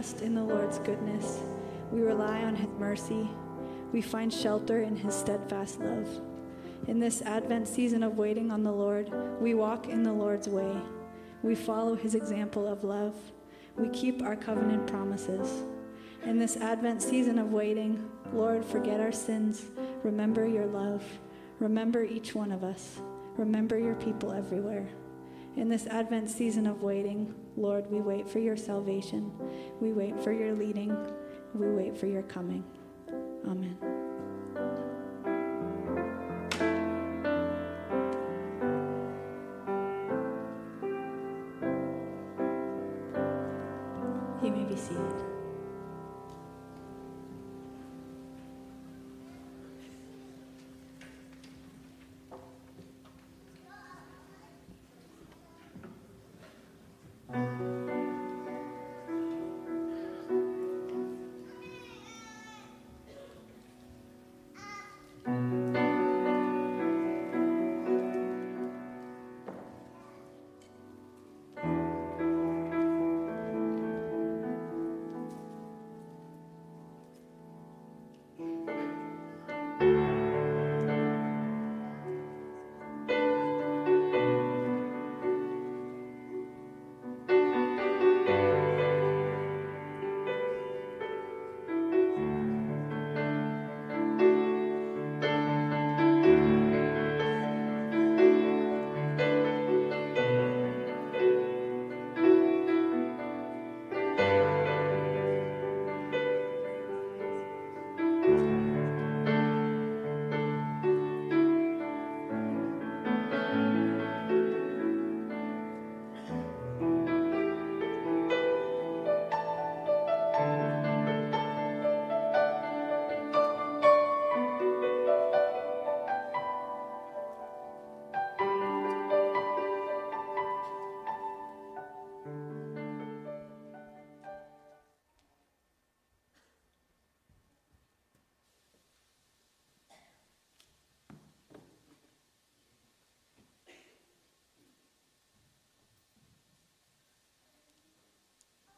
Trust in the Lord's goodness. We rely on his mercy. We find shelter in his steadfast love. In this Advent season of waiting on the Lord, we walk in the Lord's way. We follow his example of love. We keep our covenant promises. In this Advent season of waiting, Lord, forget our sins. Remember your love. Remember each one of us. Remember your people everywhere. In this Advent season of waiting, Lord, we wait for your salvation. We wait for your leading. We wait for your coming. Amen.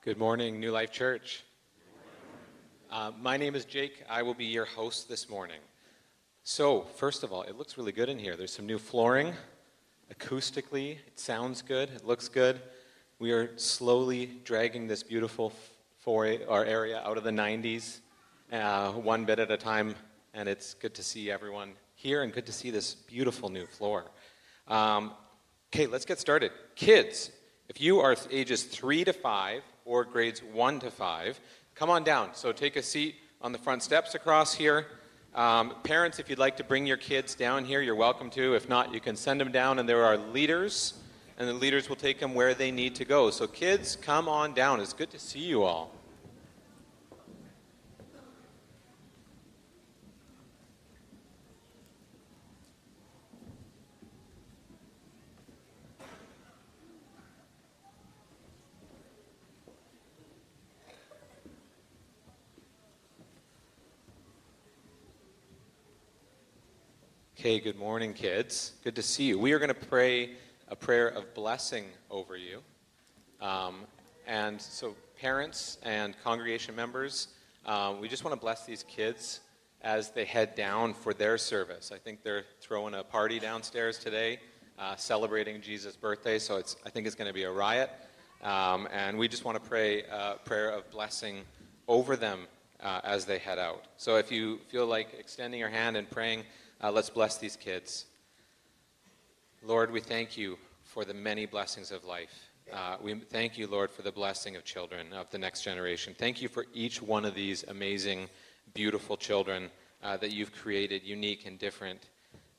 Good morning, New Life Church. Uh, my name is Jake. I will be your host this morning. So, first of all, it looks really good in here. There's some new flooring. Acoustically, it sounds good. It looks good. We are slowly dragging this beautiful foyer, our area out of the 90s, uh, one bit at a time. And it's good to see everyone here and good to see this beautiful new floor. Um, okay, let's get started. Kids, if you are ages three to five, or grades 1 to 5. Come on down. So take a seat on the front steps across here. Um, parents, if you'd like to bring your kids down here, you're welcome to. If not, you can send them down, and there are leaders, and the leaders will take them where they need to go. So, kids, come on down. It's good to see you all. Okay, good morning, kids. Good to see you. We are going to pray a prayer of blessing over you. Um, and so, parents and congregation members, um, we just want to bless these kids as they head down for their service. I think they're throwing a party downstairs today, uh, celebrating Jesus' birthday, so it's, I think it's going to be a riot. Um, and we just want to pray a prayer of blessing over them uh, as they head out. So if you feel like extending your hand and praying, uh, let's bless these kids. Lord, we thank you for the many blessings of life. Uh, we thank you, Lord, for the blessing of children, of the next generation. Thank you for each one of these amazing, beautiful children uh, that you've created, unique and different.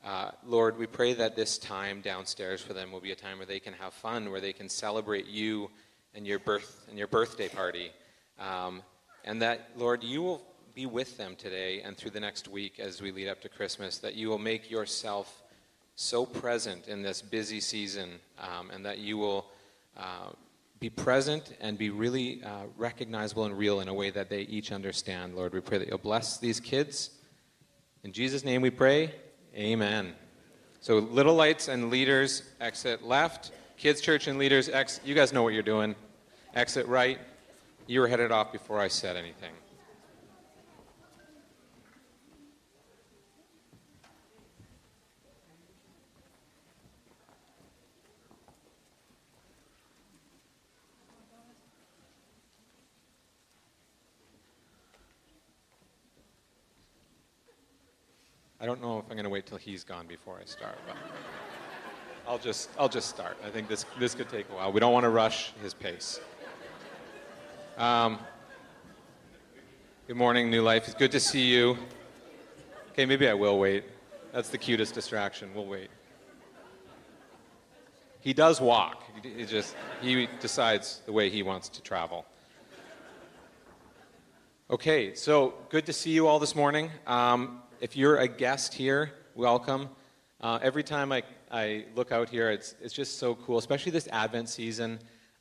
Uh, Lord, we pray that this time downstairs for them will be a time where they can have fun, where they can celebrate you and your birth and your birthday party, um, and that, Lord, you will be with them today and through the next week as we lead up to Christmas, that you will make yourself so present in this busy season um, and that you will uh, be present and be really uh, recognizable and real in a way that they each understand. Lord, we pray that you'll bless these kids. In Jesus' name we pray. Amen. So, little lights and leaders exit left. Kids, church, and leaders, ex- you guys know what you're doing. Exit right. you were headed off before I said anything. I don't know if I'm going to wait till he's gone before I start, but I'll just I'll just start. I think this this could take a while. We don't want to rush his pace. Um, good morning, New Life. It's good to see you. Okay, maybe I will wait. That's the cutest distraction. We'll wait. He does walk. He just he decides the way he wants to travel. Okay, so good to see you all this morning. Um, if you're a guest here, welcome. Uh, every time I, I look out here, it's, it's just so cool, especially this Advent season.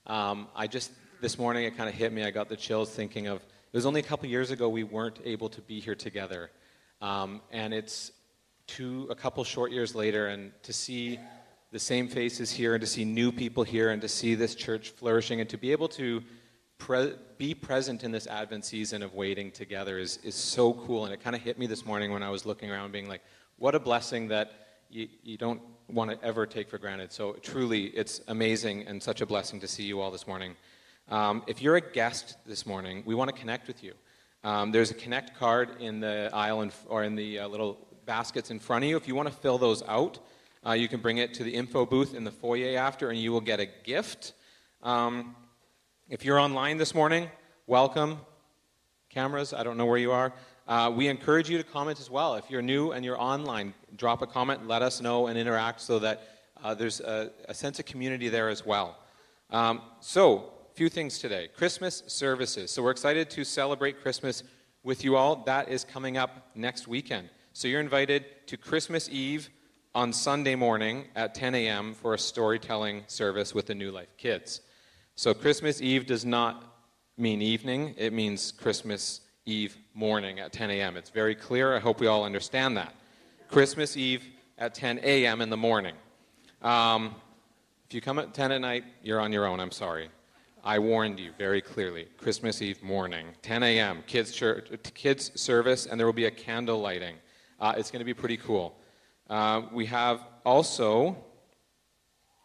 Um, I just, this morning, it kind of hit me. I got the chills thinking of, it was only a couple years ago we weren't able to be here together. Um, and it's two, a couple short years later, and to see the same faces here, and to see new people here, and to see this church flourishing, and to be able to pre- be present in this Advent season of waiting together is, is so cool. And it kind of hit me this morning when I was looking around, being like, what a blessing that you, you don't want to ever take for granted. So truly, it's amazing and such a blessing to see you all this morning. Um, if you're a guest this morning, we want to connect with you. Um, there's a connect card in the aisle in, or in the uh, little baskets in front of you. If you want to fill those out, uh, you can bring it to the info booth in the foyer after, and you will get a gift. Um, if you're online this morning, welcome. Cameras, I don't know where you are. Uh, we encourage you to comment as well. If you're new and you're online, drop a comment, let us know, and interact so that uh, there's a, a, sense of community there as well. Um, so, a few things today Christmas services. So, we're excited to celebrate Christmas with you all. That is coming up next weekend. So, you're invited to Christmas Eve on Sunday morning at 10 a.m. for a storytelling service with the New Life Kids. So Christmas Eve does not mean evening, it means Christmas Eve morning at 10 a.m. It's very clear. I hope we all understand that. Christmas Eve at 10 a.m. in the morning. Um, if you come at 10 at night, you're on your own. I'm sorry. I warned you very clearly. Christmas Eve morning, 10 a.m. Kids church, kids service, and there will be a candle lighting. Uh, it's going to be pretty cool. Uh, we have also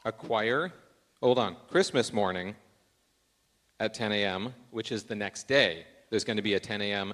a choir hold on, Christmas morning at 10 a.m., which is the next day. There's going to be a 10 a.m.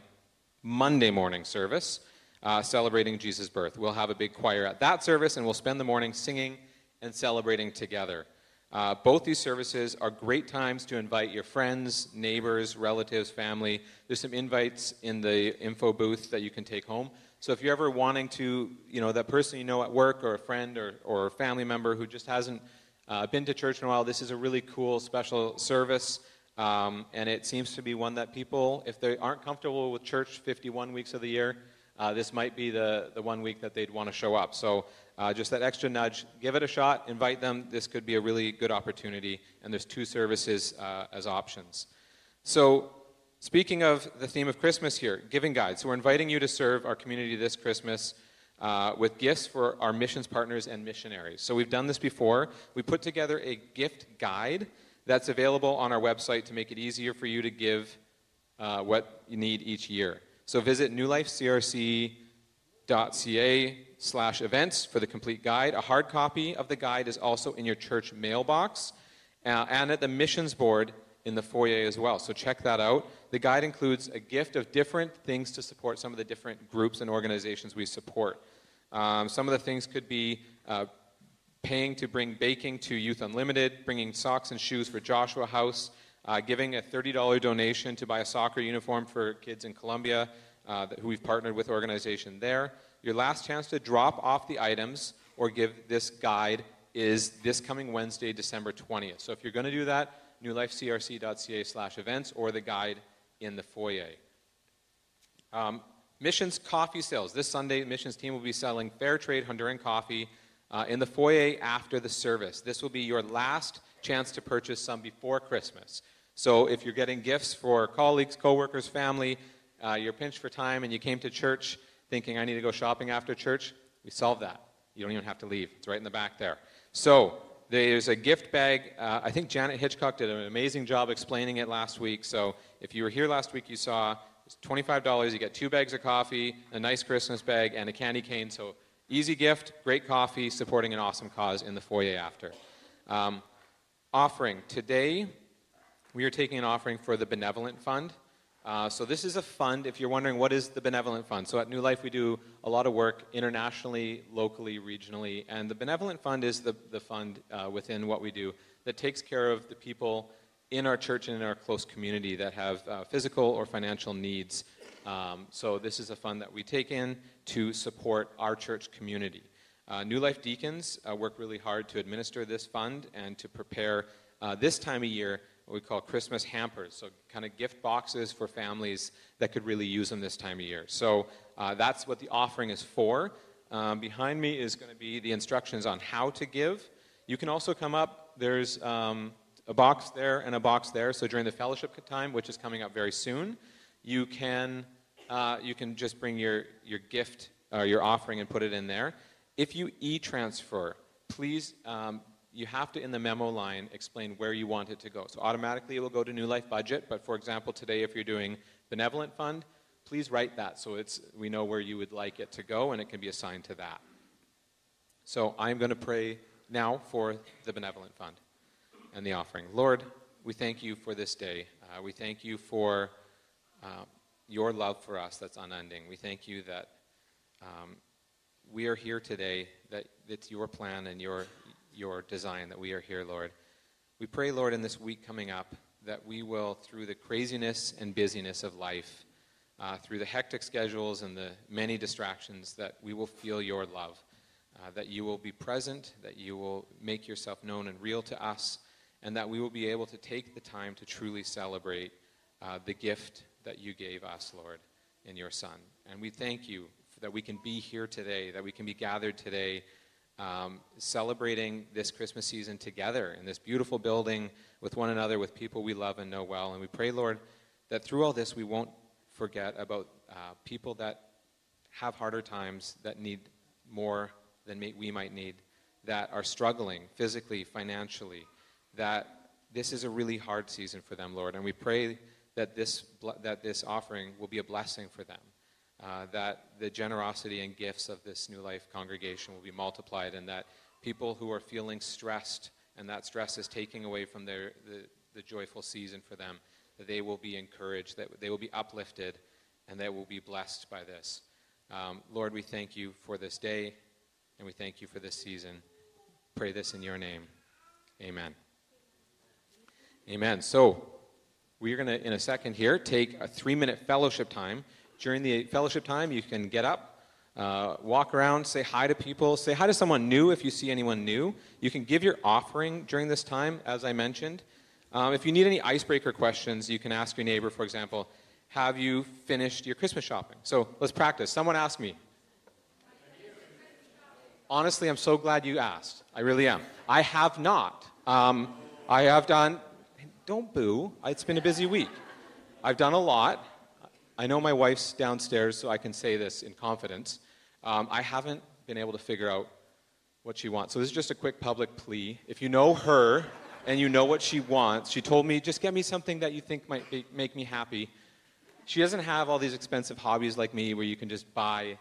Monday morning service uh, celebrating Jesus' birth. We'll have a big choir at that service, and we'll spend the morning singing and celebrating together. Uh, both these services are great times to invite your friends, neighbors, relatives, family. There's some invites in the info booth that you can take home. So if you're ever wanting to, you know, that person you know at work or a friend or, or a family member who just hasn't uh, been to church in a while. This is a really cool special service, um, and it seems to be one that people, if they aren't comfortable with church 51 weeks of the year, uh, this might be the, the one week that they'd want to show up. So uh, just that extra nudge, give it a shot, invite them. This could be a really good opportunity, and there's two services uh, as options. So speaking of the theme of Christmas here, giving guide. So we're inviting you to serve our community this Christmas uh, with gifts for our missions partners and missionaries. So we've done this before. We put together a gift guide that's available on our website to make it easier for you to give uh, what you need each year. So visit newlifecrc.ca slash events for the complete guide. A hard copy of the guide is also in your church mailbox uh, and at the missions board in the foyer as well. So check that out. The guide includes a gift of different things to support some of the different groups and organizations we support. Um, some of the things could be uh, paying to bring baking to Youth Unlimited, bringing socks and shoes for Joshua House, uh, giving a $30 donation to buy a soccer uniform for kids in Colombia uh, who we've partnered with organization there. Your last chance to drop off the items or give this guide is this coming Wednesday, December 20th. So if you're going to do that, newlifecrc.ca slash events or the guide in the foyer. Um, Missions coffee sales. This Sunday, Missions team will be selling fair trade Honduran coffee uh, in the foyer after the service. This will be your last chance to purchase some before Christmas. So if you're getting gifts for colleagues, coworkers, family, uh, you're pinched for time and you came to church thinking I need to go shopping after church, we solved that. You don't even have to leave. It's right in the back there. So there's a gift bag. Uh, I think Janet Hitchcock did an amazing job explaining it last week. So if you were here last week, you saw it's $25. You get two bags of coffee, a nice Christmas bag, and a candy cane. So easy gift, great coffee, supporting an awesome cause in the foyer after. Um, offering. Today, we are taking an offering for the Benevolent Fund. Uh, so this is a fund, if you're wondering what is the Benevolent Fund. So at New Life, we do a lot of work internationally, locally, regionally. And the Benevolent Fund is the, the fund uh, within what we do that takes care of the people in our church and in our close community that have uh, physical or financial needs. Um, so this is a fund that we take in to support our church community. Uh, New Life Deacons uh, work really hard to administer this fund and to prepare uh, this time of year what we call Christmas hampers, so kind of gift boxes for families that could really use them this time of year. So uh, that's what the offering is for. Um, behind me is going to be the instructions on how to give. You can also come up. There's um, a box there and a box there. So during the fellowship time, which is coming up very soon, you can uh, you can just bring your your gift or uh, your offering and put it in there. If you e-transfer, please um, you have to, in the memo line, explain where you want it to go. So automatically it will go to New Life Budget, but for example, today if you're doing Benevolent Fund, please write that so it's, we know where you would like it to go and it can be assigned to that. So I'm going to pray now for the Benevolent Fund and the offering. Lord, we thank you for this day. Uh, we thank you for uh, your love for us that's unending. We thank you that um, we are here today, that it's your plan and your, your design that we are here, Lord. We pray, Lord, in this week coming up, that we will, through the craziness and busyness of life, uh, through the hectic schedules and the many distractions, that we will feel your love, uh, that you will be present, that you will make yourself known and real to us, and that we will be able to take the time to truly celebrate uh, the gift that you gave us, Lord, in your Son. And we thank you that we can be here today, that we can be gathered today um, celebrating this Christmas season together in this beautiful building with one another, with people we love and know well. And we pray, Lord, that through all this we won't forget about uh, people that have harder times, that need more than we might need, that are struggling physically, financially, that this is a really hard season for them, Lord. And we pray that this, that this offering will be a blessing for them uh, that the generosity and gifts of this New Life congregation will be multiplied, and that people who are feeling stressed and that stress is taking away from their, the, the joyful season for them, that they will be encouraged, that they will be uplifted, and they will be blessed by this. Um, Lord, we thank you for this day, and we thank you for this season. Pray this in your name. Amen. Amen. So, we are going to, in a second here, take a three minute fellowship time. During the fellowship time, you can get up, uh, walk around, say hi to people, say hi to someone new if you see anyone new. You can give your offering during this time, as I mentioned. Um, if you need any icebreaker questions, you can ask your neighbor, for example, have you finished your Christmas shopping? So let's practice. Someone asked me. Honestly, I'm so glad you asked. I really am. I have not. Um, I have done, don't boo, it's been a busy week. I've done a lot. I know my wife's downstairs, so I can say this in confidence. Um, I haven't been able to figure out what she wants. So this is just a quick public plea. If you know her and you know what she wants, she told me, just get me something that you think might be, make me happy. She doesn't have all these expensive hobbies like me where you can just buy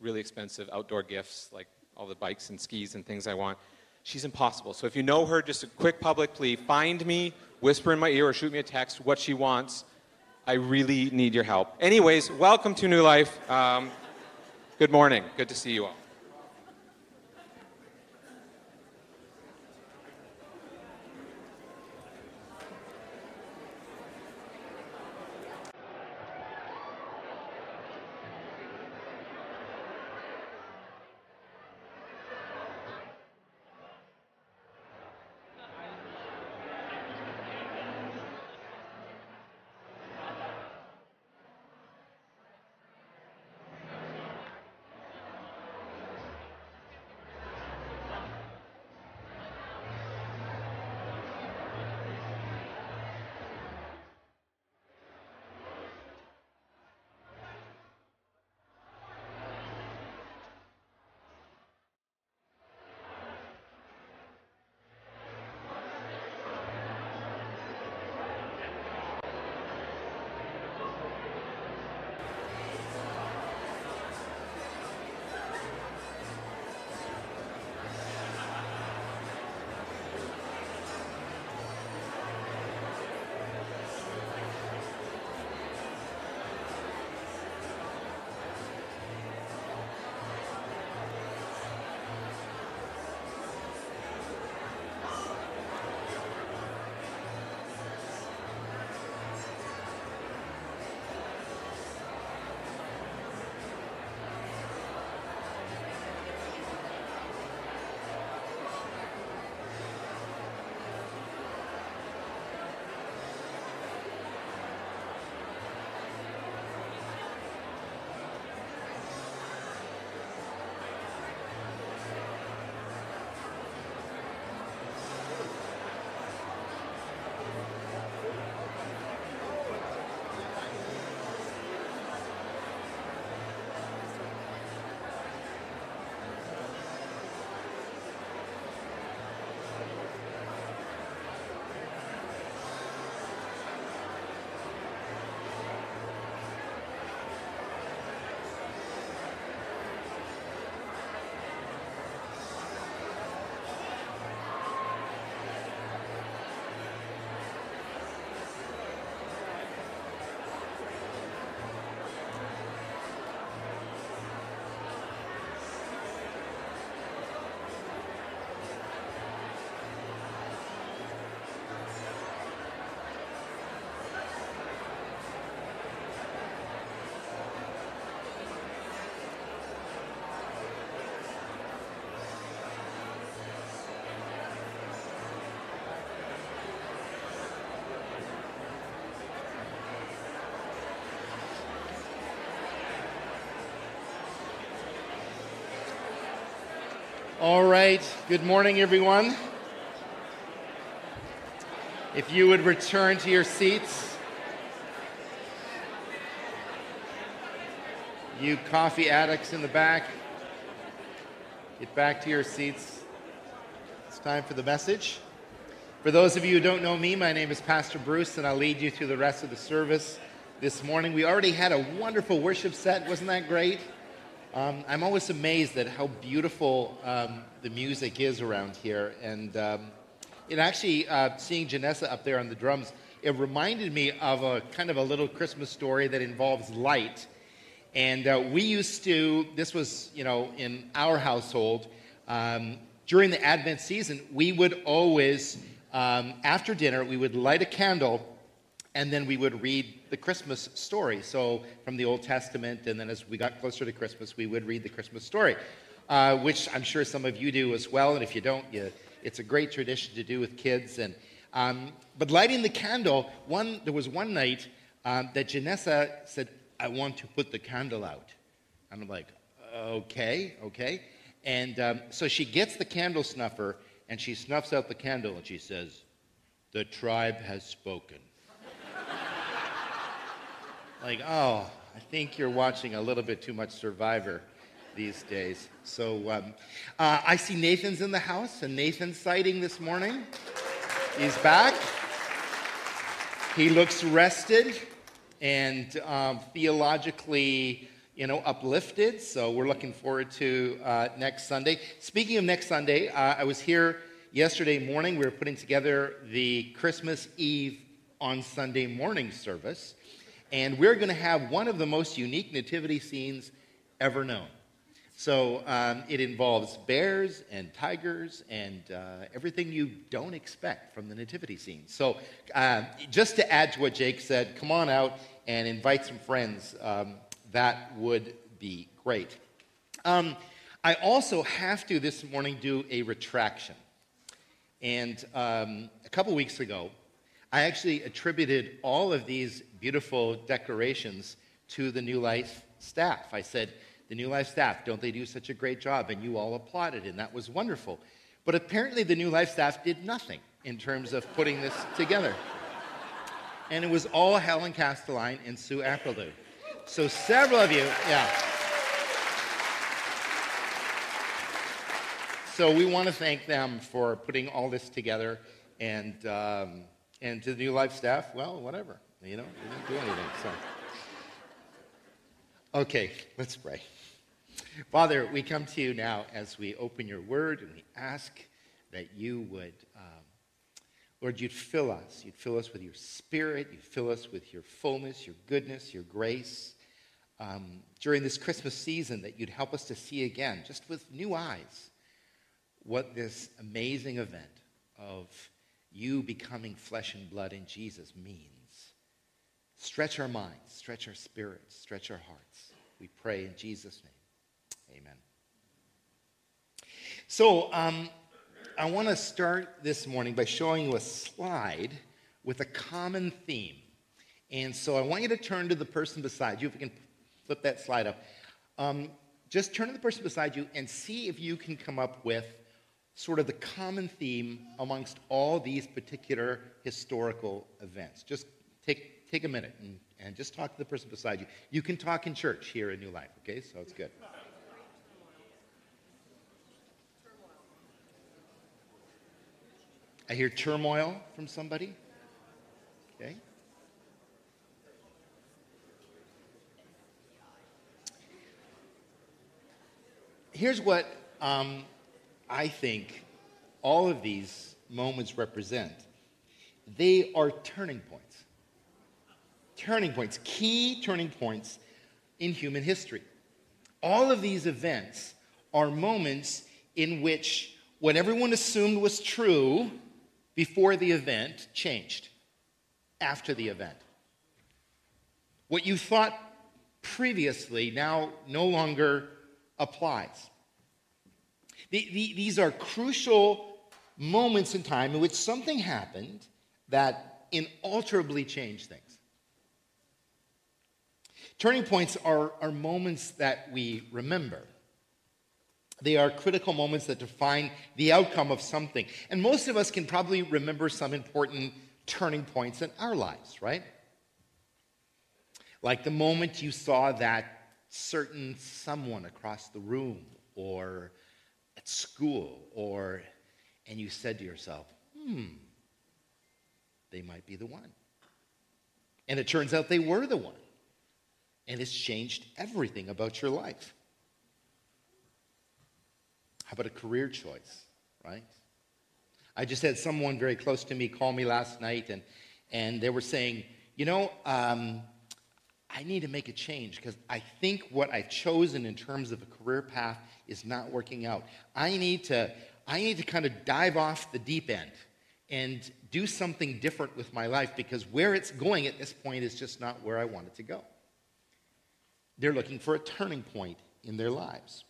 really expensive outdoor gifts like all the bikes and skis and things I want. She's impossible. So if you know her, just a quick public plea find me, whisper in my ear, or shoot me a text what she wants I really need your help. Anyways, welcome to New Life. Um, good morning. Good to see you all. All right. Good morning, everyone. If you would return to your seats. You coffee addicts in the back, get back to your seats. It's time for the message. For those of you who don't know me, my name is Pastor Bruce, and I'll lead you through the rest of the service this morning. We already had a wonderful worship set. Wasn't that great? Um, I'm always amazed at how beautiful um, the music is around here. And um, it actually, uh, seeing Janessa up there on the drums, it reminded me of a kind of a little Christmas story that involves light. And uh, we used to, this was, you know, in our household, um, during the Advent season, we would always, um, after dinner, we would light a candle and then we would read the Christmas story. So from the Old Testament, and then as we got closer to Christmas, we would read the Christmas story, uh, which I'm sure some of you do as well. And if you don't, you, it's a great tradition to do with kids. And um, but lighting the candle, one there was one night um, that Janessa said, "I want to put the candle out," and I'm like, "Okay, okay." And um, so she gets the candle snuffer and she snuffs out the candle and she says, "The tribe has spoken." Like, oh, I think you're watching a little bit too much Survivor these days. So um, uh, I see Nathan's in the house, and Nathan's sighting this morning. He's back. He looks rested and um, theologically, you know, uplifted. So we're looking forward to uh, next Sunday. Speaking of next Sunday, uh, I was here yesterday morning. We were putting together the Christmas Eve on Sunday morning service and we're going to have one of the most unique nativity scenes ever known. So um, it involves bears and tigers and uh, everything you don't expect from the nativity scene. So uh, just to add to what Jake said, come on out and invite some friends. Um, that would be great. Um, I also have to this morning do a retraction. And um, a couple weeks ago, I actually attributed all of these beautiful decorations to the New Life staff. I said, The New Life staff, don't they do such a great job? And you all applauded, and that was wonderful. But apparently, the New Life staff did nothing in terms of putting this together. And it was all Helen Castelline and Sue Appledew. So, several of you, yeah. So, we want to thank them for putting all this together. And um, and to the New Life staff, well, whatever. You know, they didn't do anything. So. Okay, let's pray. Father, we come to you now as we open your word and we ask that you would, um, Lord, you'd fill us. You'd fill us with your spirit. You'd fill us with your fullness, your goodness, your grace. Um, during this Christmas season, that you'd help us to see again, just with new eyes, what this amazing event of you becoming flesh and blood in Jesus means. Stretch our minds, stretch our spirits, stretch our hearts. We pray in Jesus' name. Amen. So, um, I want to start this morning by showing you a slide with a common theme. And so I want you to turn to the person beside you. If you can flip that slide up. Um, just turn to the person beside you and see if you can come up with sort of the common theme amongst all these particular historical events. Just take, take a minute and, and just talk to the person beside you. You can talk in church here in New Life, okay? So it's good. I hear turmoil from somebody. Okay. Here's what um, I think all of these moments represent. They are turning points. Turning points, key turning points in human history. All of these events are moments in which what everyone assumed was true before the event changed after the event. What you thought previously now no longer applies. The, the, these are crucial moments in time in which something happened that inalterably changed things. Turning points are, are moments that we remember. They are critical moments that define the outcome of something. And most of us can probably remember some important turning points in our lives, right? Like the moment you saw that certain someone across the room or at school or and you said to yourself, "Hmm, they might be the one." And it turns out they were the one. And it's changed everything about your life. How about a career choice, right? I just had someone very close to me call me last night, and, and they were saying, you know, um, I need to make a change because I think what I've chosen in terms of a career path is not working out. I need to, I need to kind of dive off the deep end and do something different with my life because where it's going at this point is just not where I want it to go. They're looking for a turning point in their lives.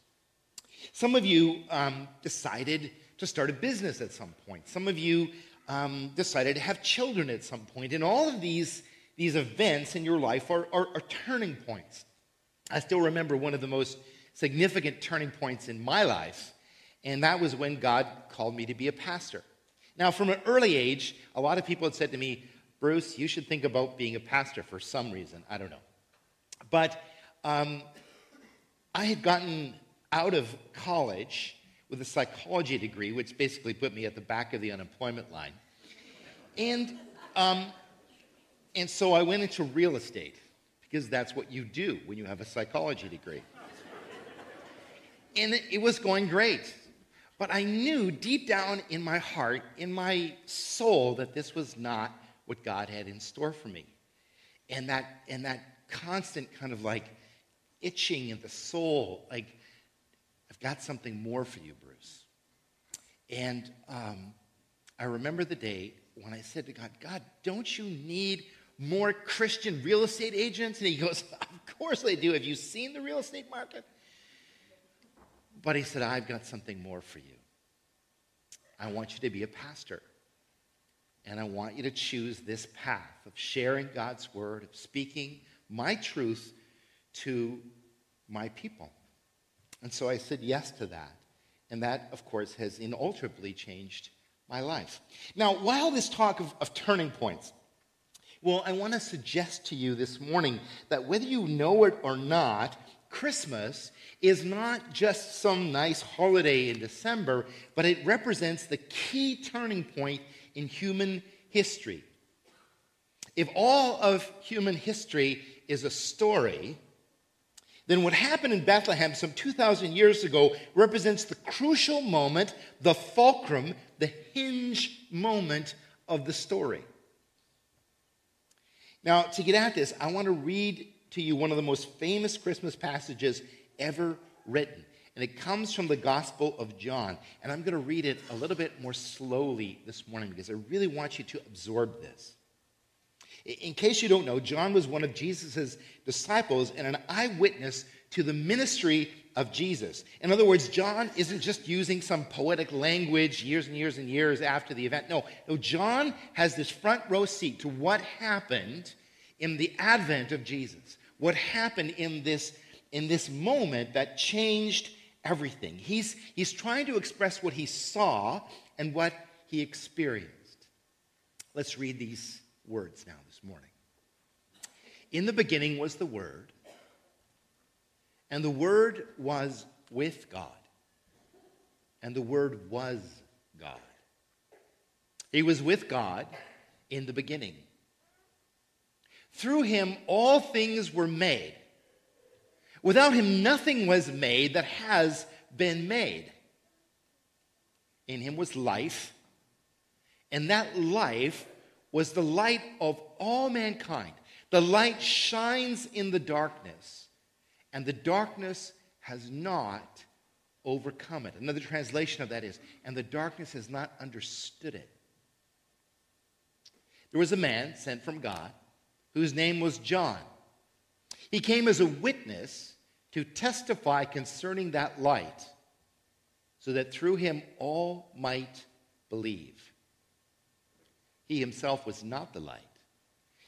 Some of you um, decided to start a business at some point. Some of you um, decided to have children at some point. And all of these, these events in your life are, are, are turning points. I still remember one of the most significant turning points in my life, and that was when God called me to be a pastor. Now, from an early age, a lot of people had said to me, Bruce, you should think about being a pastor for some reason. I don't know. But um, I had gotten out of college with a psychology degree, which basically put me at the back of the unemployment line. And, um, and so I went into real estate because that's what you do when you have a psychology degree. and it, it was going great. But I knew deep down in my heart, in my soul, that this was not what God had in store for me. And that, and that constant kind of like itching in the soul, like, I've got something more for you, Bruce. And um, I remember the day when I said to God, God, don't you need more Christian real estate agents? And he goes, Of course they do. Have you seen the real estate market? But he said, I've got something more for you. I want you to be a pastor. And I want you to choose this path of sharing God's word, of speaking my truth to my people. And so I said yes to that. And that, of course, has inalterably changed my life. Now, while this talk of, of turning points, well, I want to suggest to you this morning that whether you know it or not, Christmas is not just some nice holiday in December, but it represents the key turning point in human history. If all of human history is a story, then what happened in Bethlehem some 2,000 years ago represents the crucial moment, the fulcrum, the hinge moment of the story. Now, to get at this, I want to read to you one of the most famous Christmas passages ever written. And it comes from the Gospel of John. And I'm going to read it a little bit more slowly this morning because I really want you to absorb this. In case you don't know, John was one of Jesus' disciples and an eyewitness to the ministry of Jesus. In other words, John isn't just using some poetic language years and years and years after the event. No, no, John has this front row seat to what happened in the advent of Jesus what happened in this, in this moment that changed everything. He's, he's trying to express what he saw and what he experienced. Let's read these words now. In the beginning was the Word, and the Word was with God, and the Word was God. He was with God in the beginning. Through him, all things were made. Without him, nothing was made that has been made. In him was life, and that life was the light of all mankind. The light shines in the darkness, and the darkness has not overcome it. Another translation of that is, and the darkness has not understood it. There was a man sent from God whose name was John. He came as a witness to testify concerning that light, so that through him all might believe. He himself was not the light,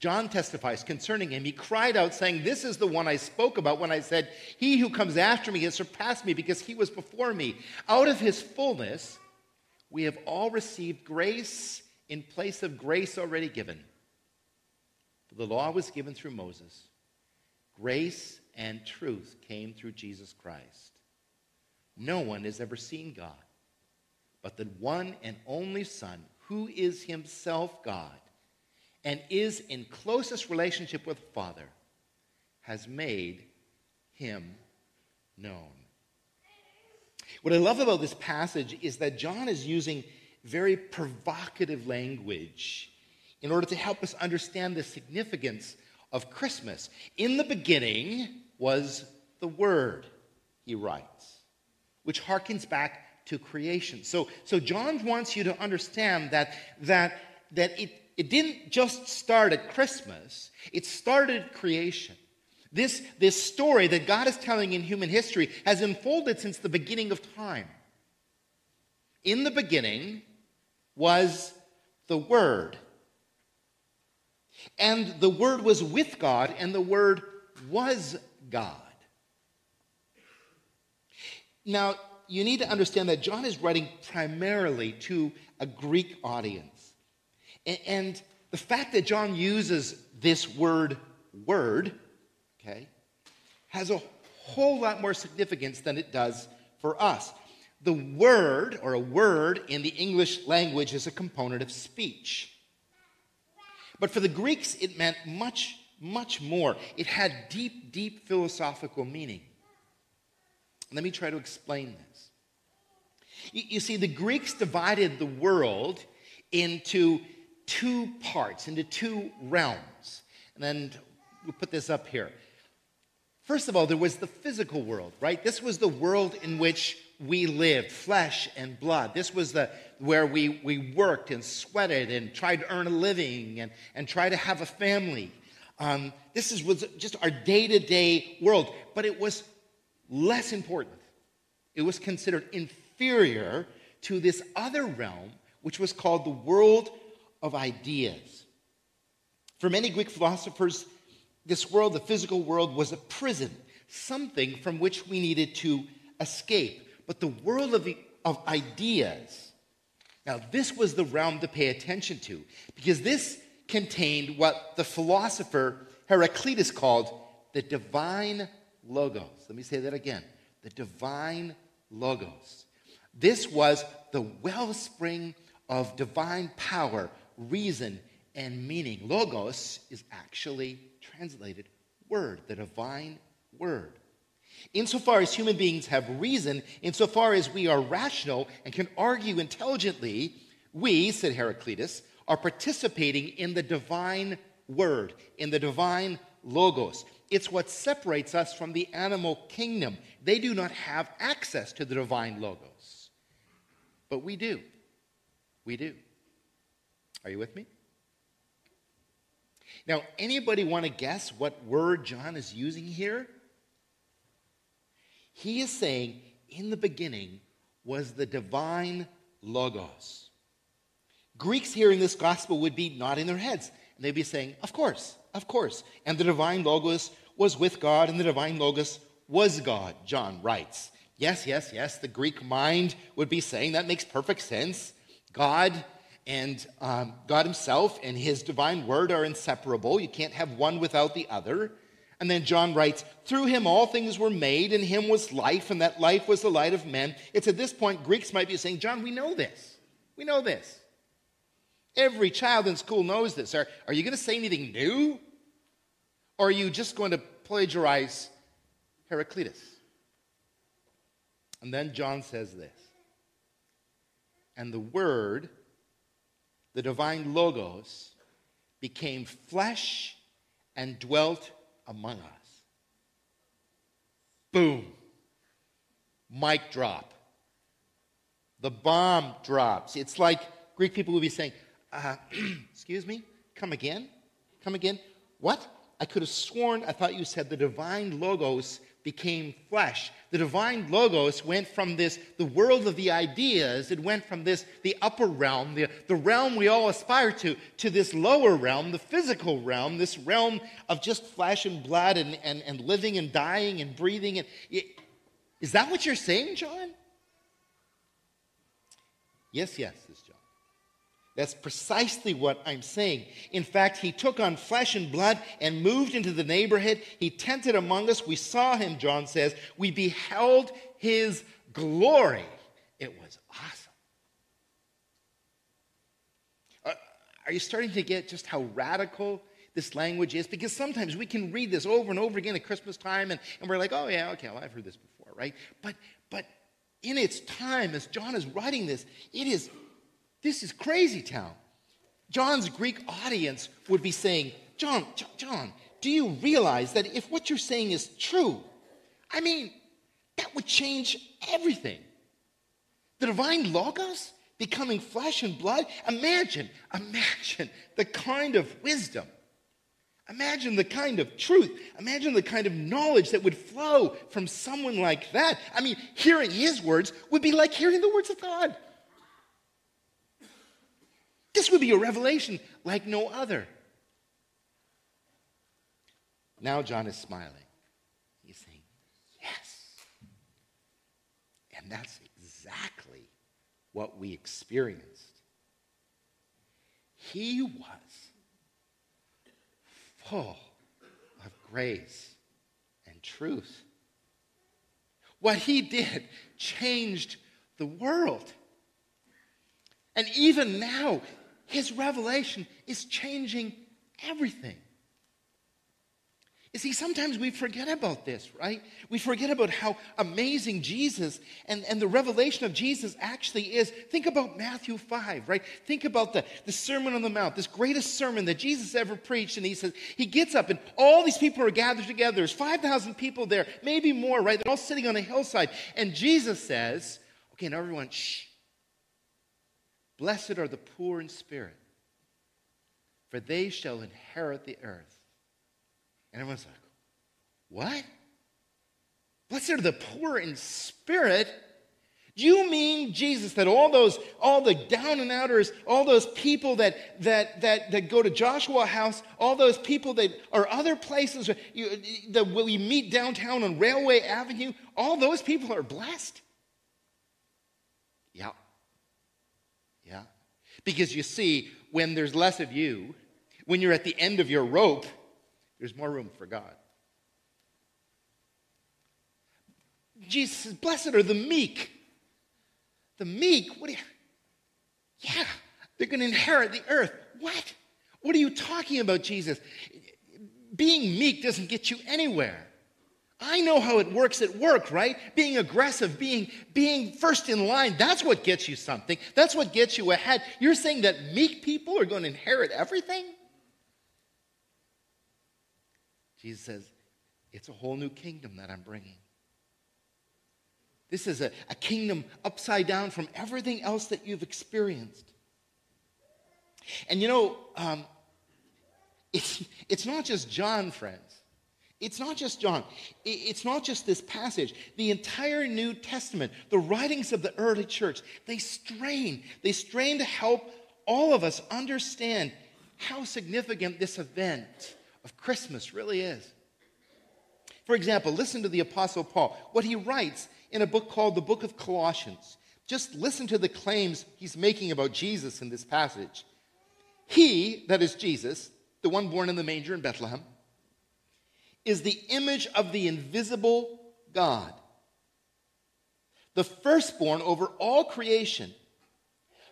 John testifies concerning him. He cried out, saying, This is the one I spoke about when I said, He who comes after me has surpassed me because he was before me. Out of his fullness, we have all received grace in place of grace already given. For the law was given through Moses, grace and truth came through Jesus Christ. No one has ever seen God, but the one and only Son, who is himself God and is in closest relationship with the Father, has made him known. What I love about this passage is that John is using very provocative language in order to help us understand the significance of Christmas. In the beginning was the Word, he writes, which harkens back to creation. So, so John wants you to understand that, that, that it, it didn't just start at Christmas, it started at creation. This, this story that God is telling in human history has unfolded since the beginning of time. In the beginning was the Word. And the Word was with God, and the Word was God. Now, you need to understand that John is writing primarily to a Greek audience. And the fact that John uses this word, word, okay, has a whole lot more significance than it does for us. The word, or a word in the English language, is a component of speech. But for the Greeks, it meant much, much more. It had deep, deep philosophical meaning. Let me try to explain this. You, you see, the Greeks divided the world into two parts, into two realms. And then we'll put this up here. First of all, there was the physical world, right? This was the world in which we lived, flesh and blood. This was the where we, we worked and sweated and tried to earn a living and, and try to have a family. Um, this is, was just our day to day world, but it was less important. It was considered inferior to this other realm, which was called the world of ideas. For many Greek philosophers, this world, the physical world, was a prison, something from which we needed to escape. But the world of, of ideas, now this was the realm to pay attention to, because this contained what the philosopher Heraclitus called the divine logos. Let me say that again the divine logos. This was the wellspring of divine power, reason, and meaning. Logos is actually translated word, the divine word. Insofar as human beings have reason, insofar as we are rational and can argue intelligently, we, said Heraclitus, are participating in the divine word, in the divine logos. It's what separates us from the animal kingdom. They do not have access to the divine logos, but we do. We do. Are you with me? Now, anybody want to guess what word John is using here? He is saying, in the beginning was the divine logos. Greeks hearing this gospel would be nodding their heads, and they'd be saying, Of course, of course. And the divine logos was with God, and the divine logos was God, John writes. Yes, yes, yes, the Greek mind would be saying that makes perfect sense. God and um, God Himself and His divine word are inseparable. You can't have one without the other. And then John writes, Through him all things were made, and him was life, and that life was the light of men. It's at this point Greeks might be saying, John, we know this. We know this. Every child in school knows this. Are, are you going to say anything new? Or are you just going to plagiarize Heraclitus? And then John says this And the Word, the divine Logos, became flesh and dwelt among us. Boom. Mic drop. The bomb drops. It's like Greek people would be saying, uh, Excuse me? Come again? Come again? What? I could have sworn I thought you said the divine Logos became flesh. The divine logos went from this, the world of the ideas, it went from this, the upper realm, the, the realm we all aspire to, to this lower realm, the physical realm, this realm of just flesh and blood and, and, and living and dying and breathing. And, is that what you're saying, John? Yes, yes, John. That's precisely what I'm saying. In fact, he took on flesh and blood and moved into the neighborhood. He tented among us. We saw him, John says. We beheld his glory. It was awesome. Uh, are you starting to get just how radical this language is? Because sometimes we can read this over and over again at Christmas time and, and we're like, oh, yeah, okay, well, I've heard this before, right? But, but in its time, as John is writing this, it is this is crazy town. John's Greek audience would be saying, John, John, do you realize that if what you're saying is true, I mean, that would change everything. The divine Logos becoming flesh and blood. Imagine, imagine the kind of wisdom. Imagine the kind of truth. Imagine the kind of knowledge that would flow from someone like that. I mean, hearing his words would be like hearing the words of God. This would be a revelation like no other. Now John is smiling. He's saying, Yes. And that's exactly what we experienced. He was full of grace and truth. What he did changed the world. And even now, his revelation is changing everything. You see, sometimes we forget about this, right? We forget about how amazing Jesus and, and the revelation of Jesus actually is. Think about Matthew 5, right? Think about the, the Sermon on the Mount, this greatest sermon that Jesus ever preached. And he says, he gets up and all these people are gathered together. There's 5,000 people there, maybe more, right? They're all sitting on a hillside. And Jesus says, okay, now everyone, shh, Blessed are the poor in spirit, for they shall inherit the earth. And everyone's like, What? Blessed are the poor in spirit. You mean, Jesus, that all those, all the down and outers, all those people that, that, that, that go to Joshua House, all those people that are other places you, that we meet downtown on Railway Avenue, all those people are blessed? Yeah. Because you see, when there's less of you, when you're at the end of your rope, there's more room for God. Jesus says, Blessed are the meek. The meek? What do you. Yeah, they're going to inherit the earth. What? What are you talking about, Jesus? Being meek doesn't get you anywhere. I know how it works at work, right? Being aggressive, being, being first in line, that's what gets you something. That's what gets you ahead. You're saying that meek people are going to inherit everything? Jesus says, it's a whole new kingdom that I'm bringing. This is a, a kingdom upside down from everything else that you've experienced. And you know, um, it's, it's not just John, friends. It's not just John. It's not just this passage. The entire New Testament, the writings of the early church, they strain. They strain to help all of us understand how significant this event of Christmas really is. For example, listen to the Apostle Paul, what he writes in a book called the Book of Colossians. Just listen to the claims he's making about Jesus in this passage. He, that is Jesus, the one born in the manger in Bethlehem, is the image of the invisible God, the firstborn over all creation.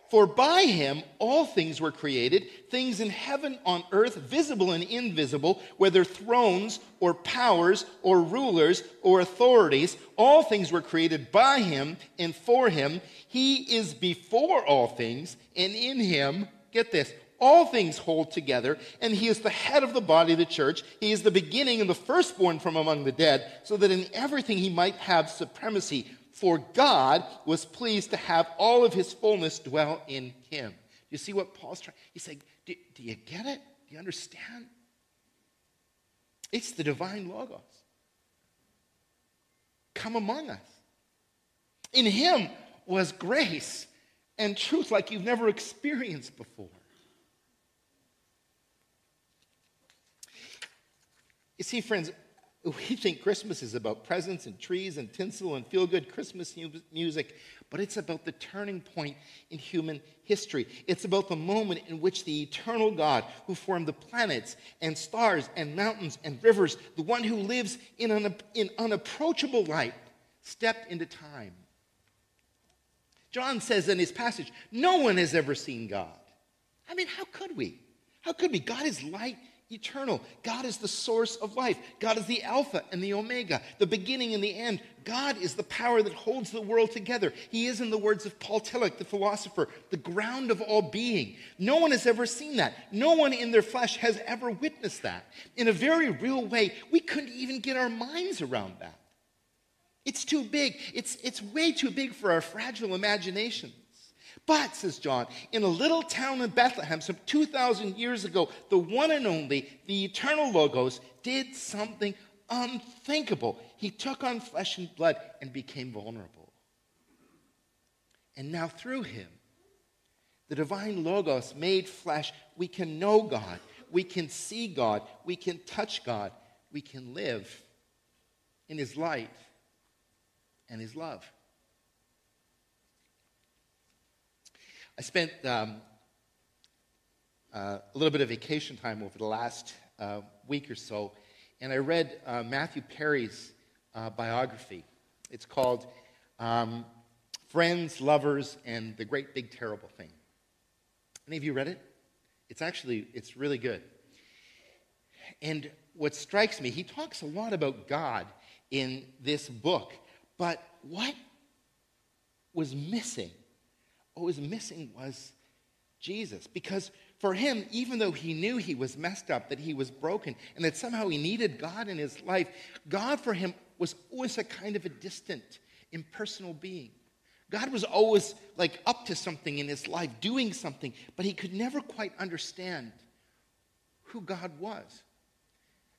For by him all things were created, things in heaven, on earth, visible and invisible, whether thrones or powers or rulers or authorities. All things were created by him and for him. He is before all things, and in him, get this, all things hold together, and he is the head of the body of the church. He is the beginning and the firstborn from among the dead, so that in everything he might have supremacy. For God was pleased to have all of his fullness dwell in him. Do you see what Paul's trying? He's saying, do, do you get it? Do you understand? It's the divine Logos. Come among us. In him was grace and truth like you've never experienced before. You see, friends, we think Christmas is about presents and trees and tinsel and feel good Christmas music, but it's about the turning point in human history. It's about the moment in which the eternal God, who formed the planets and stars and mountains and rivers, the one who lives in, un- in unapproachable light, stepped into time. John says in his passage, No one has ever seen God. I mean, how could we? How could we? God is light eternal. God is the source of life. God is the Alpha and the Omega, the beginning and the end. God is the power that holds the world together. He is, in the words of Paul Tillich, the philosopher, the ground of all being. No one has ever seen that. No one in their flesh has ever witnessed that. In a very real way, we couldn't even get our minds around that. It's too big. It's, it's way too big for our fragile imagination. But, says John, in a little town in Bethlehem some 2,000 years ago, the one and only, the eternal Logos, did something unthinkable. He took on flesh and blood and became vulnerable. And now, through him, the divine Logos made flesh, we can know God, we can see God, we can touch God, we can live in his light and his love. I spent um, uh, a little bit of vacation time over the last uh, week or so, and I read uh, Matthew Perry's uh, biography. It's called um, Friends, Lovers, and the Great Big Terrible Thing. Any of you read it? It's actually, it's really good. And what strikes me, he talks a lot about God in this book, but what was missing what was missing was Jesus. Because for him, even though he knew he was messed up, that he was broken, and that somehow he needed God in his life, God for him was always a kind of a distant, impersonal being. God was always like up to something in his life, doing something, but he could never quite understand who God was.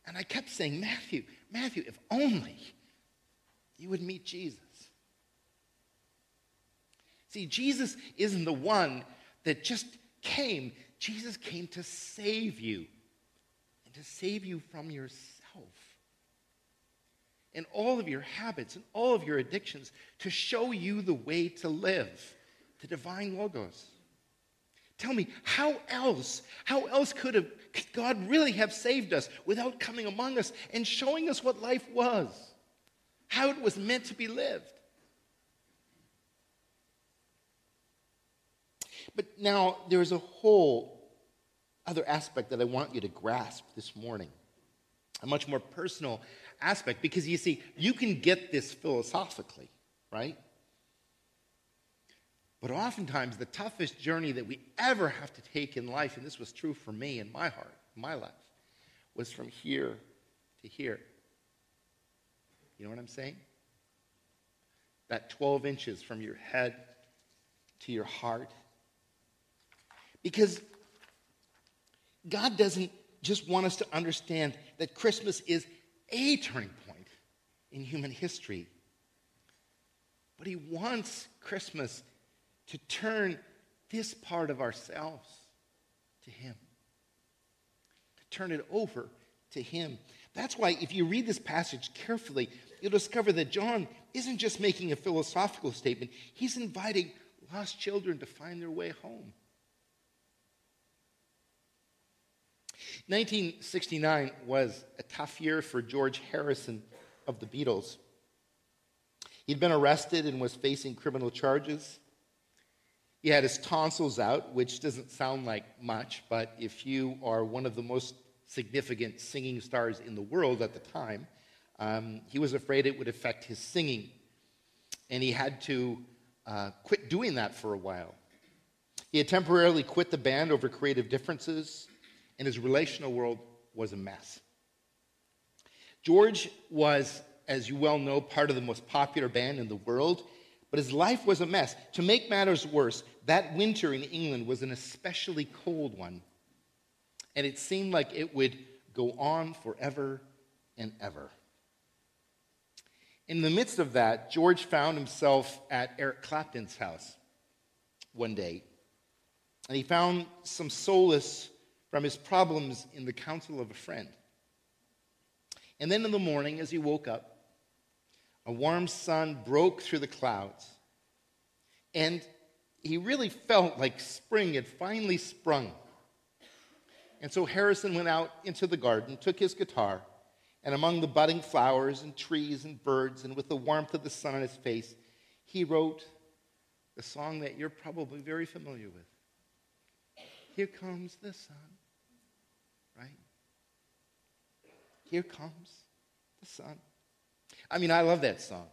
And I kept saying, Matthew, Matthew, if only you would meet Jesus. See, Jesus isn't the one that just came. Jesus came to save you and to save you from yourself and all of your habits and all of your addictions to show you the way to live, the divine logos. Tell me, how else, how else could, have, could God really have saved us without coming among us and showing us what life was, how it was meant to be lived? But now there's a whole other aspect that I want you to grasp this morning, a much more personal aspect, because you see, you can get this philosophically, right? But oftentimes, the toughest journey that we ever have to take in life, and this was true for me in my heart, in my life, was from here to here. You know what I'm saying? That 12 inches from your head to your heart because God doesn't just want us to understand that Christmas is a turning point in human history, but He wants Christmas to turn this part of ourselves to Him, to turn it over to Him. That's why, if you read this passage carefully, you'll discover that John isn't just making a philosophical statement, he's inviting lost children to find their way home. 1969 was a tough year for George Harrison of the Beatles. He'd been arrested and was facing criminal charges. He had his tonsils out, which doesn't sound like much, but if you are one of the most significant singing stars in the world at the time, um, he was afraid it would affect his singing. And he had to uh, quit doing that for a while. He had temporarily quit the band over creative differences, and his relational world was a mess. George was, as you well know, part of the most popular band in the world, but his life was a mess. To make matters worse, that winter in England was an especially cold one, and it seemed like it would go on forever and ever. In the midst of that, George found himself at Eric Clapton's house one day, and he found some solace from his problems in the counsel of a friend. And then in the morning, as he woke up, a warm sun broke through the clouds, and he really felt like spring had finally sprung. And so Harrison went out into the garden, took his guitar, and among the budding flowers and trees and birds, and with the warmth of the sun on his face, he wrote the song that you're probably very familiar with. Here comes the sun, right? Here comes the sun. I mean, I love that song.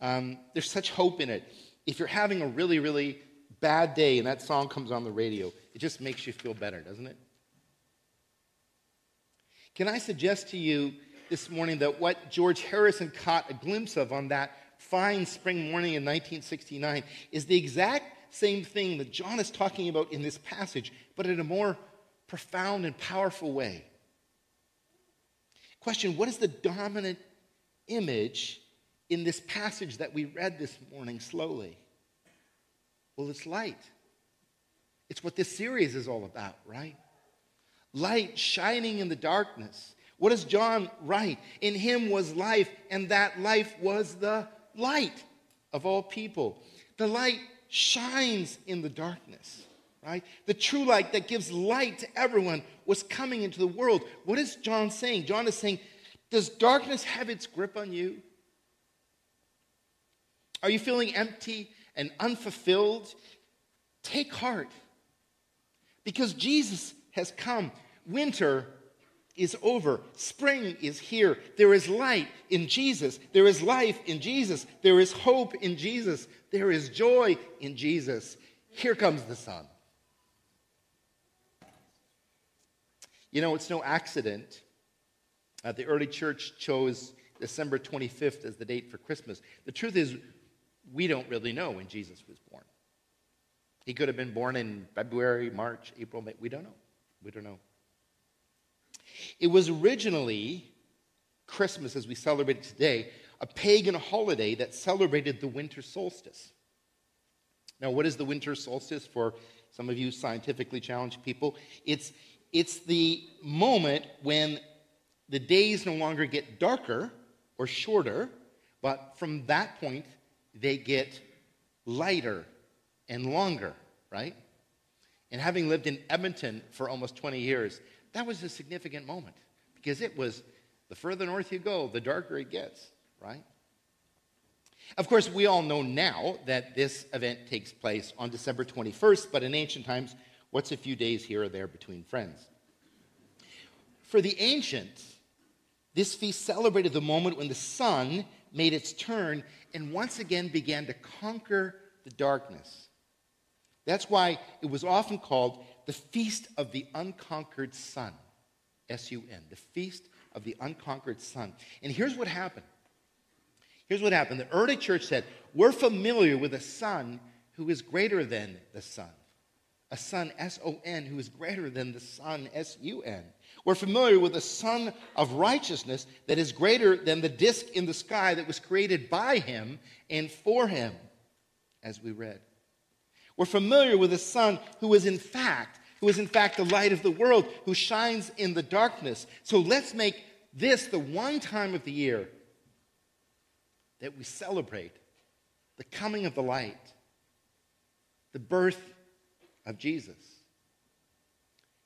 Um, there's such hope in it. If you're having a really, really bad day and that song comes on the radio, it just makes you feel better, doesn't it? Can I suggest to you this morning that what George Harrison caught a glimpse of on that fine spring morning in 1969 is the exact same thing that John is talking about in this passage, but in a more profound and powerful way? Question What is the dominant image in this passage that we read this morning slowly? Well, it's light. It's what this series is all about, right? Light shining in the darkness. What does John write? In him was life, and that life was the light of all people. The light shines in the darkness, right? The true light that gives light to everyone was coming into the world. What is John saying? John is saying, Does darkness have its grip on you? Are you feeling empty and unfulfilled? Take heart because Jesus has come. Winter is over. Spring is here. There is light in Jesus. There is life in Jesus. There is hope in Jesus. There is joy in Jesus. Here comes the sun. You know, it's no accident that the early church chose December 25th as the date for Christmas. The truth is, we don't really know when Jesus was born. He could have been born in February, March, April, May. We don't know. We don't know. It was originally Christmas, as we celebrate it today, a pagan holiday that celebrated the winter solstice. Now, what is the winter solstice for some of you scientifically challenged people? It's, it's the moment when the days no longer get darker or shorter, but from that point, they get lighter and longer, right? And having lived in Edmonton for almost 20 years, that was a significant moment because it was the further north you go, the darker it gets, right? Of course, we all know now that this event takes place on December 21st, but in ancient times, what's a few days here or there between friends? For the ancients, this feast celebrated the moment when the sun made its turn and once again began to conquer the darkness. That's why it was often called the Feast of the Unconquered Sun. S U N, the Feast of the Unconquered Sun. And here's what happened. Here's what happened. The early church said, We're familiar with a son who is greater than the sun. A son, S O N, who is greater than the sun, S U N. We're familiar with a sun of righteousness that is greater than the disk in the sky that was created by him and for him, as we read. We're familiar with a son who is in fact, who is in fact the light of the world, who shines in the darkness. So let's make this the one time of the year that we celebrate the coming of the light, the birth of Jesus.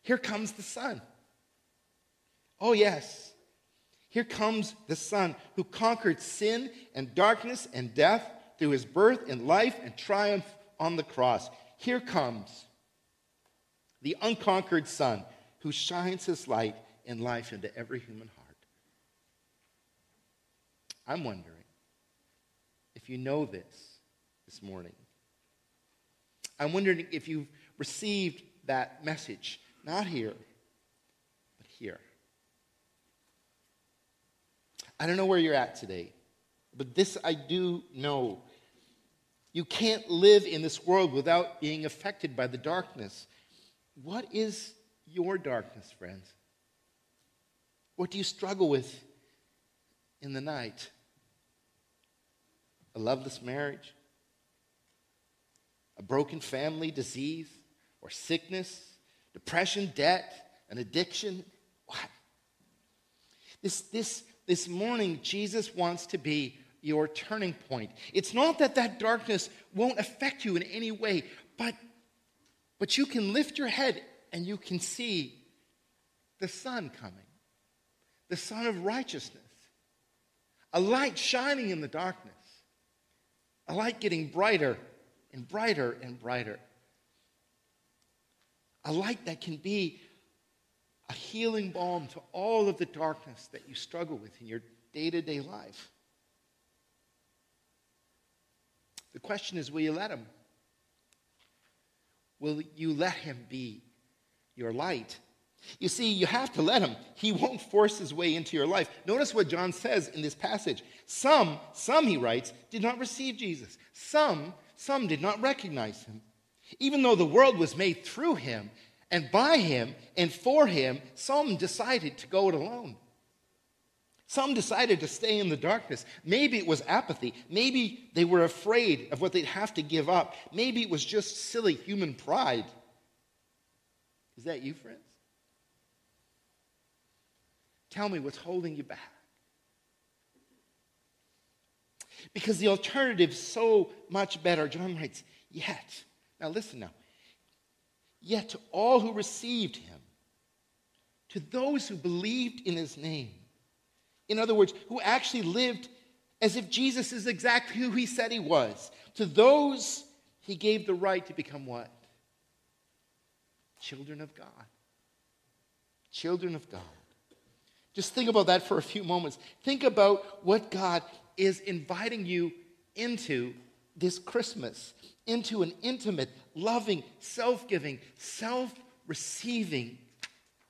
Here comes the sun. Oh, yes. Here comes the Son who conquered sin and darkness and death through his birth and life and triumph on the cross. Here comes the unconquered Son who shines his light and life into every human heart. I'm wondering if you know this this morning. I'm wondering if you've received that message, not here, but here. I don't know where you're at today, but this I do know. You can't live in this world without being affected by the darkness. What is your darkness, friends? What do you struggle with in the night? A loveless marriage? A broken family, disease, or sickness? Depression, debt, an addiction? What? This, this, this morning, Jesus wants to be your turning point. It's not that that darkness won't affect you in any way, but, but you can lift your head and you can see the sun coming, the sun of righteousness, a light shining in the darkness, a light getting brighter and brighter and brighter, a light that can be a healing balm to all of the darkness that you struggle with in your day to day life. The question is will you let him? Will you let him be your light. You see, you have to let him. He won't force his way into your life. Notice what John says in this passage. Some, some, he writes, did not receive Jesus. Some, some did not recognize him. Even though the world was made through him and by him and for him, some decided to go it alone. Some decided to stay in the darkness. Maybe it was apathy. Maybe they were afraid of what they'd have to give up. Maybe it was just silly human pride. Is that you, friends? Tell me what's holding you back. Because the alternative is so much better. John writes, Yet, now listen now, yet to all who received him, to those who believed in his name, in other words, who actually lived as if Jesus is exactly who he said he was, to those he gave the right to become what? Children of God. Children of God. Just think about that for a few moments. Think about what God is inviting you into this Christmas, into an intimate, loving, self giving, self receiving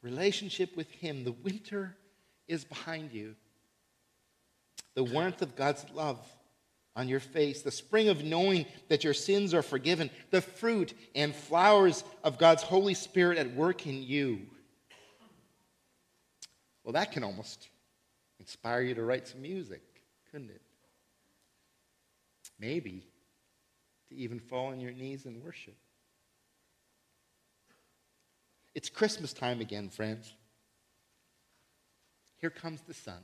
relationship with Him. The winter is behind you. The warmth of God's love on your face, the spring of knowing that your sins are forgiven, the fruit and flowers of God's Holy Spirit at work in you. Well, that can almost inspire you to write some music, couldn't it? Maybe to even fall on your knees and worship. It's Christmas time again, friends. Here comes the Son,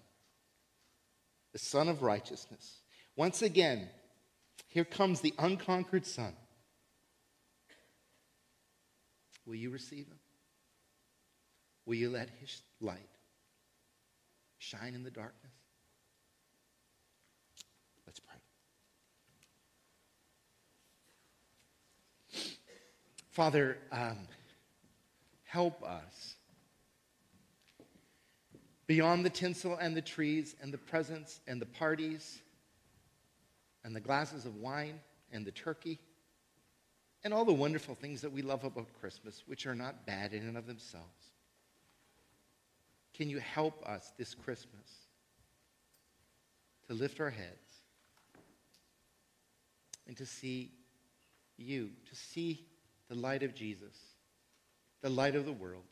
the Son of righteousness. Once again, here comes the unconquered Son. Will you receive him? Will you let his light shine in the darkness? Let's pray. Father, um, help us. Beyond the tinsel and the trees and the presents and the parties and the glasses of wine and the turkey and all the wonderful things that we love about Christmas, which are not bad in and of themselves. Can you help us this Christmas to lift our heads and to see you, to see the light of Jesus, the light of the world,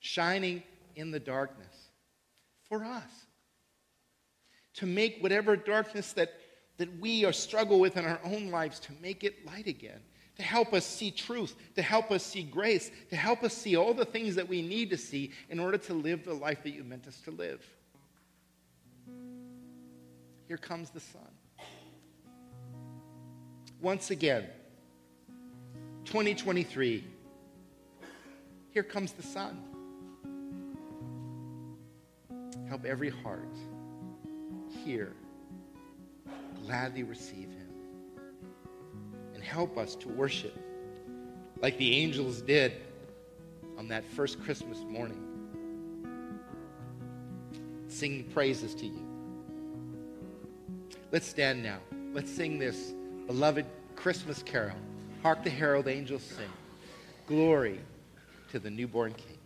shining in the darkness for us? to make whatever darkness that, that we are struggle with in our own lives, to make it light again, to help us see truth, to help us see grace, to help us see all the things that we need to see in order to live the life that you meant us to live. Here comes the sun. Once again, 2023, here comes the sun. Help every heart here gladly receive him and help us to worship like the angels did on that first Christmas morning. Sing praises to you. Let's stand now. Let's sing this beloved Christmas carol. Hark the herald angels sing. Glory to the newborn King.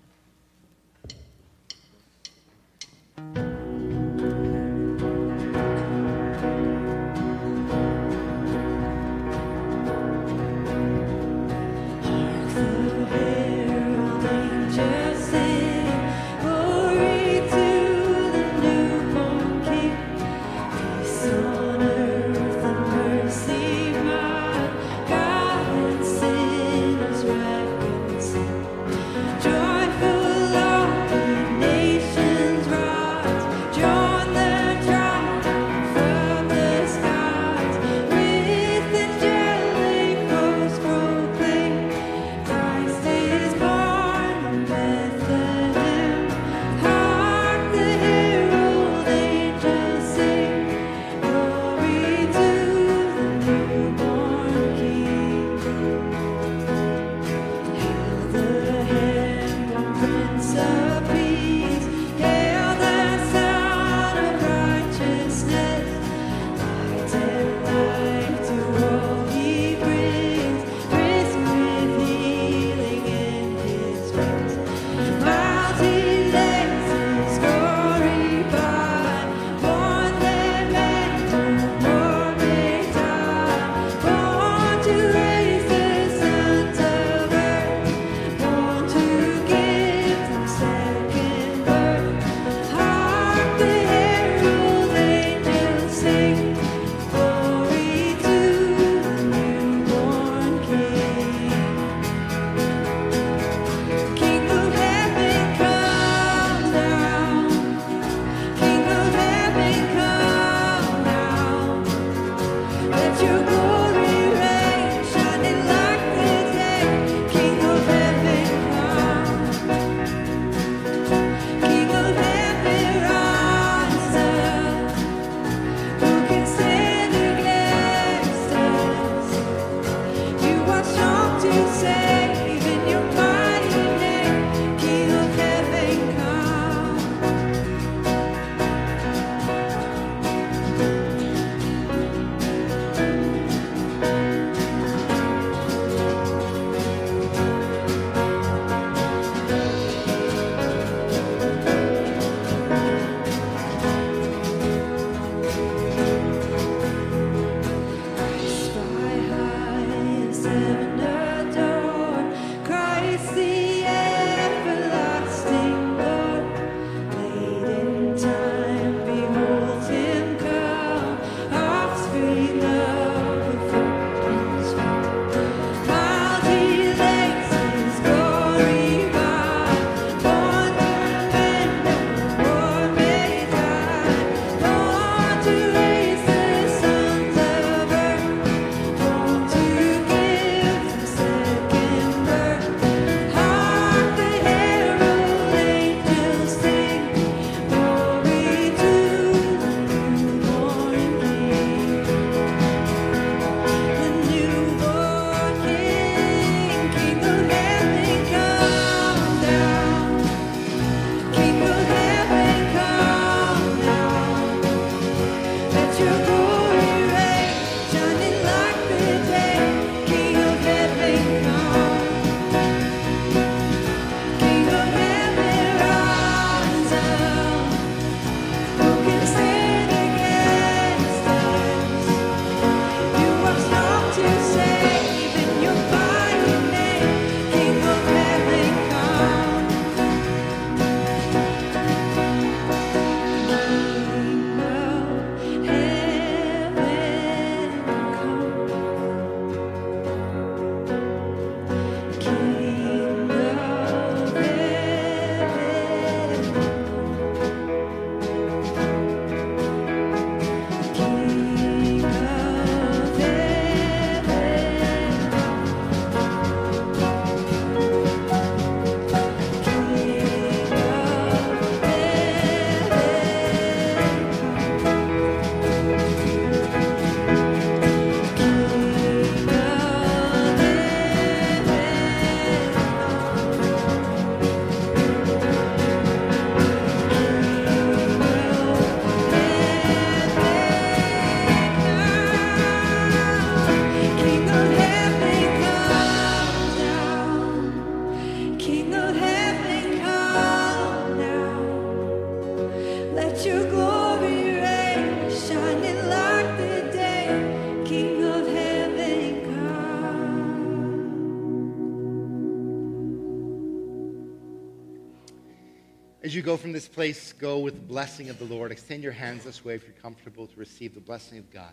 As you go from this place, go with the blessing of the Lord. Extend your hands this way if you're comfortable to receive the blessing of God.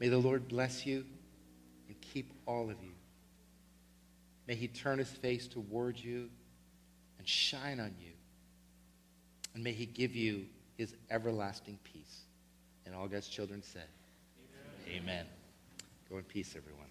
May the Lord bless you and keep all of you. May he turn his face toward you and shine on you. And may he give you his everlasting peace. And all God's children said, Amen. Amen. Go in peace, everyone.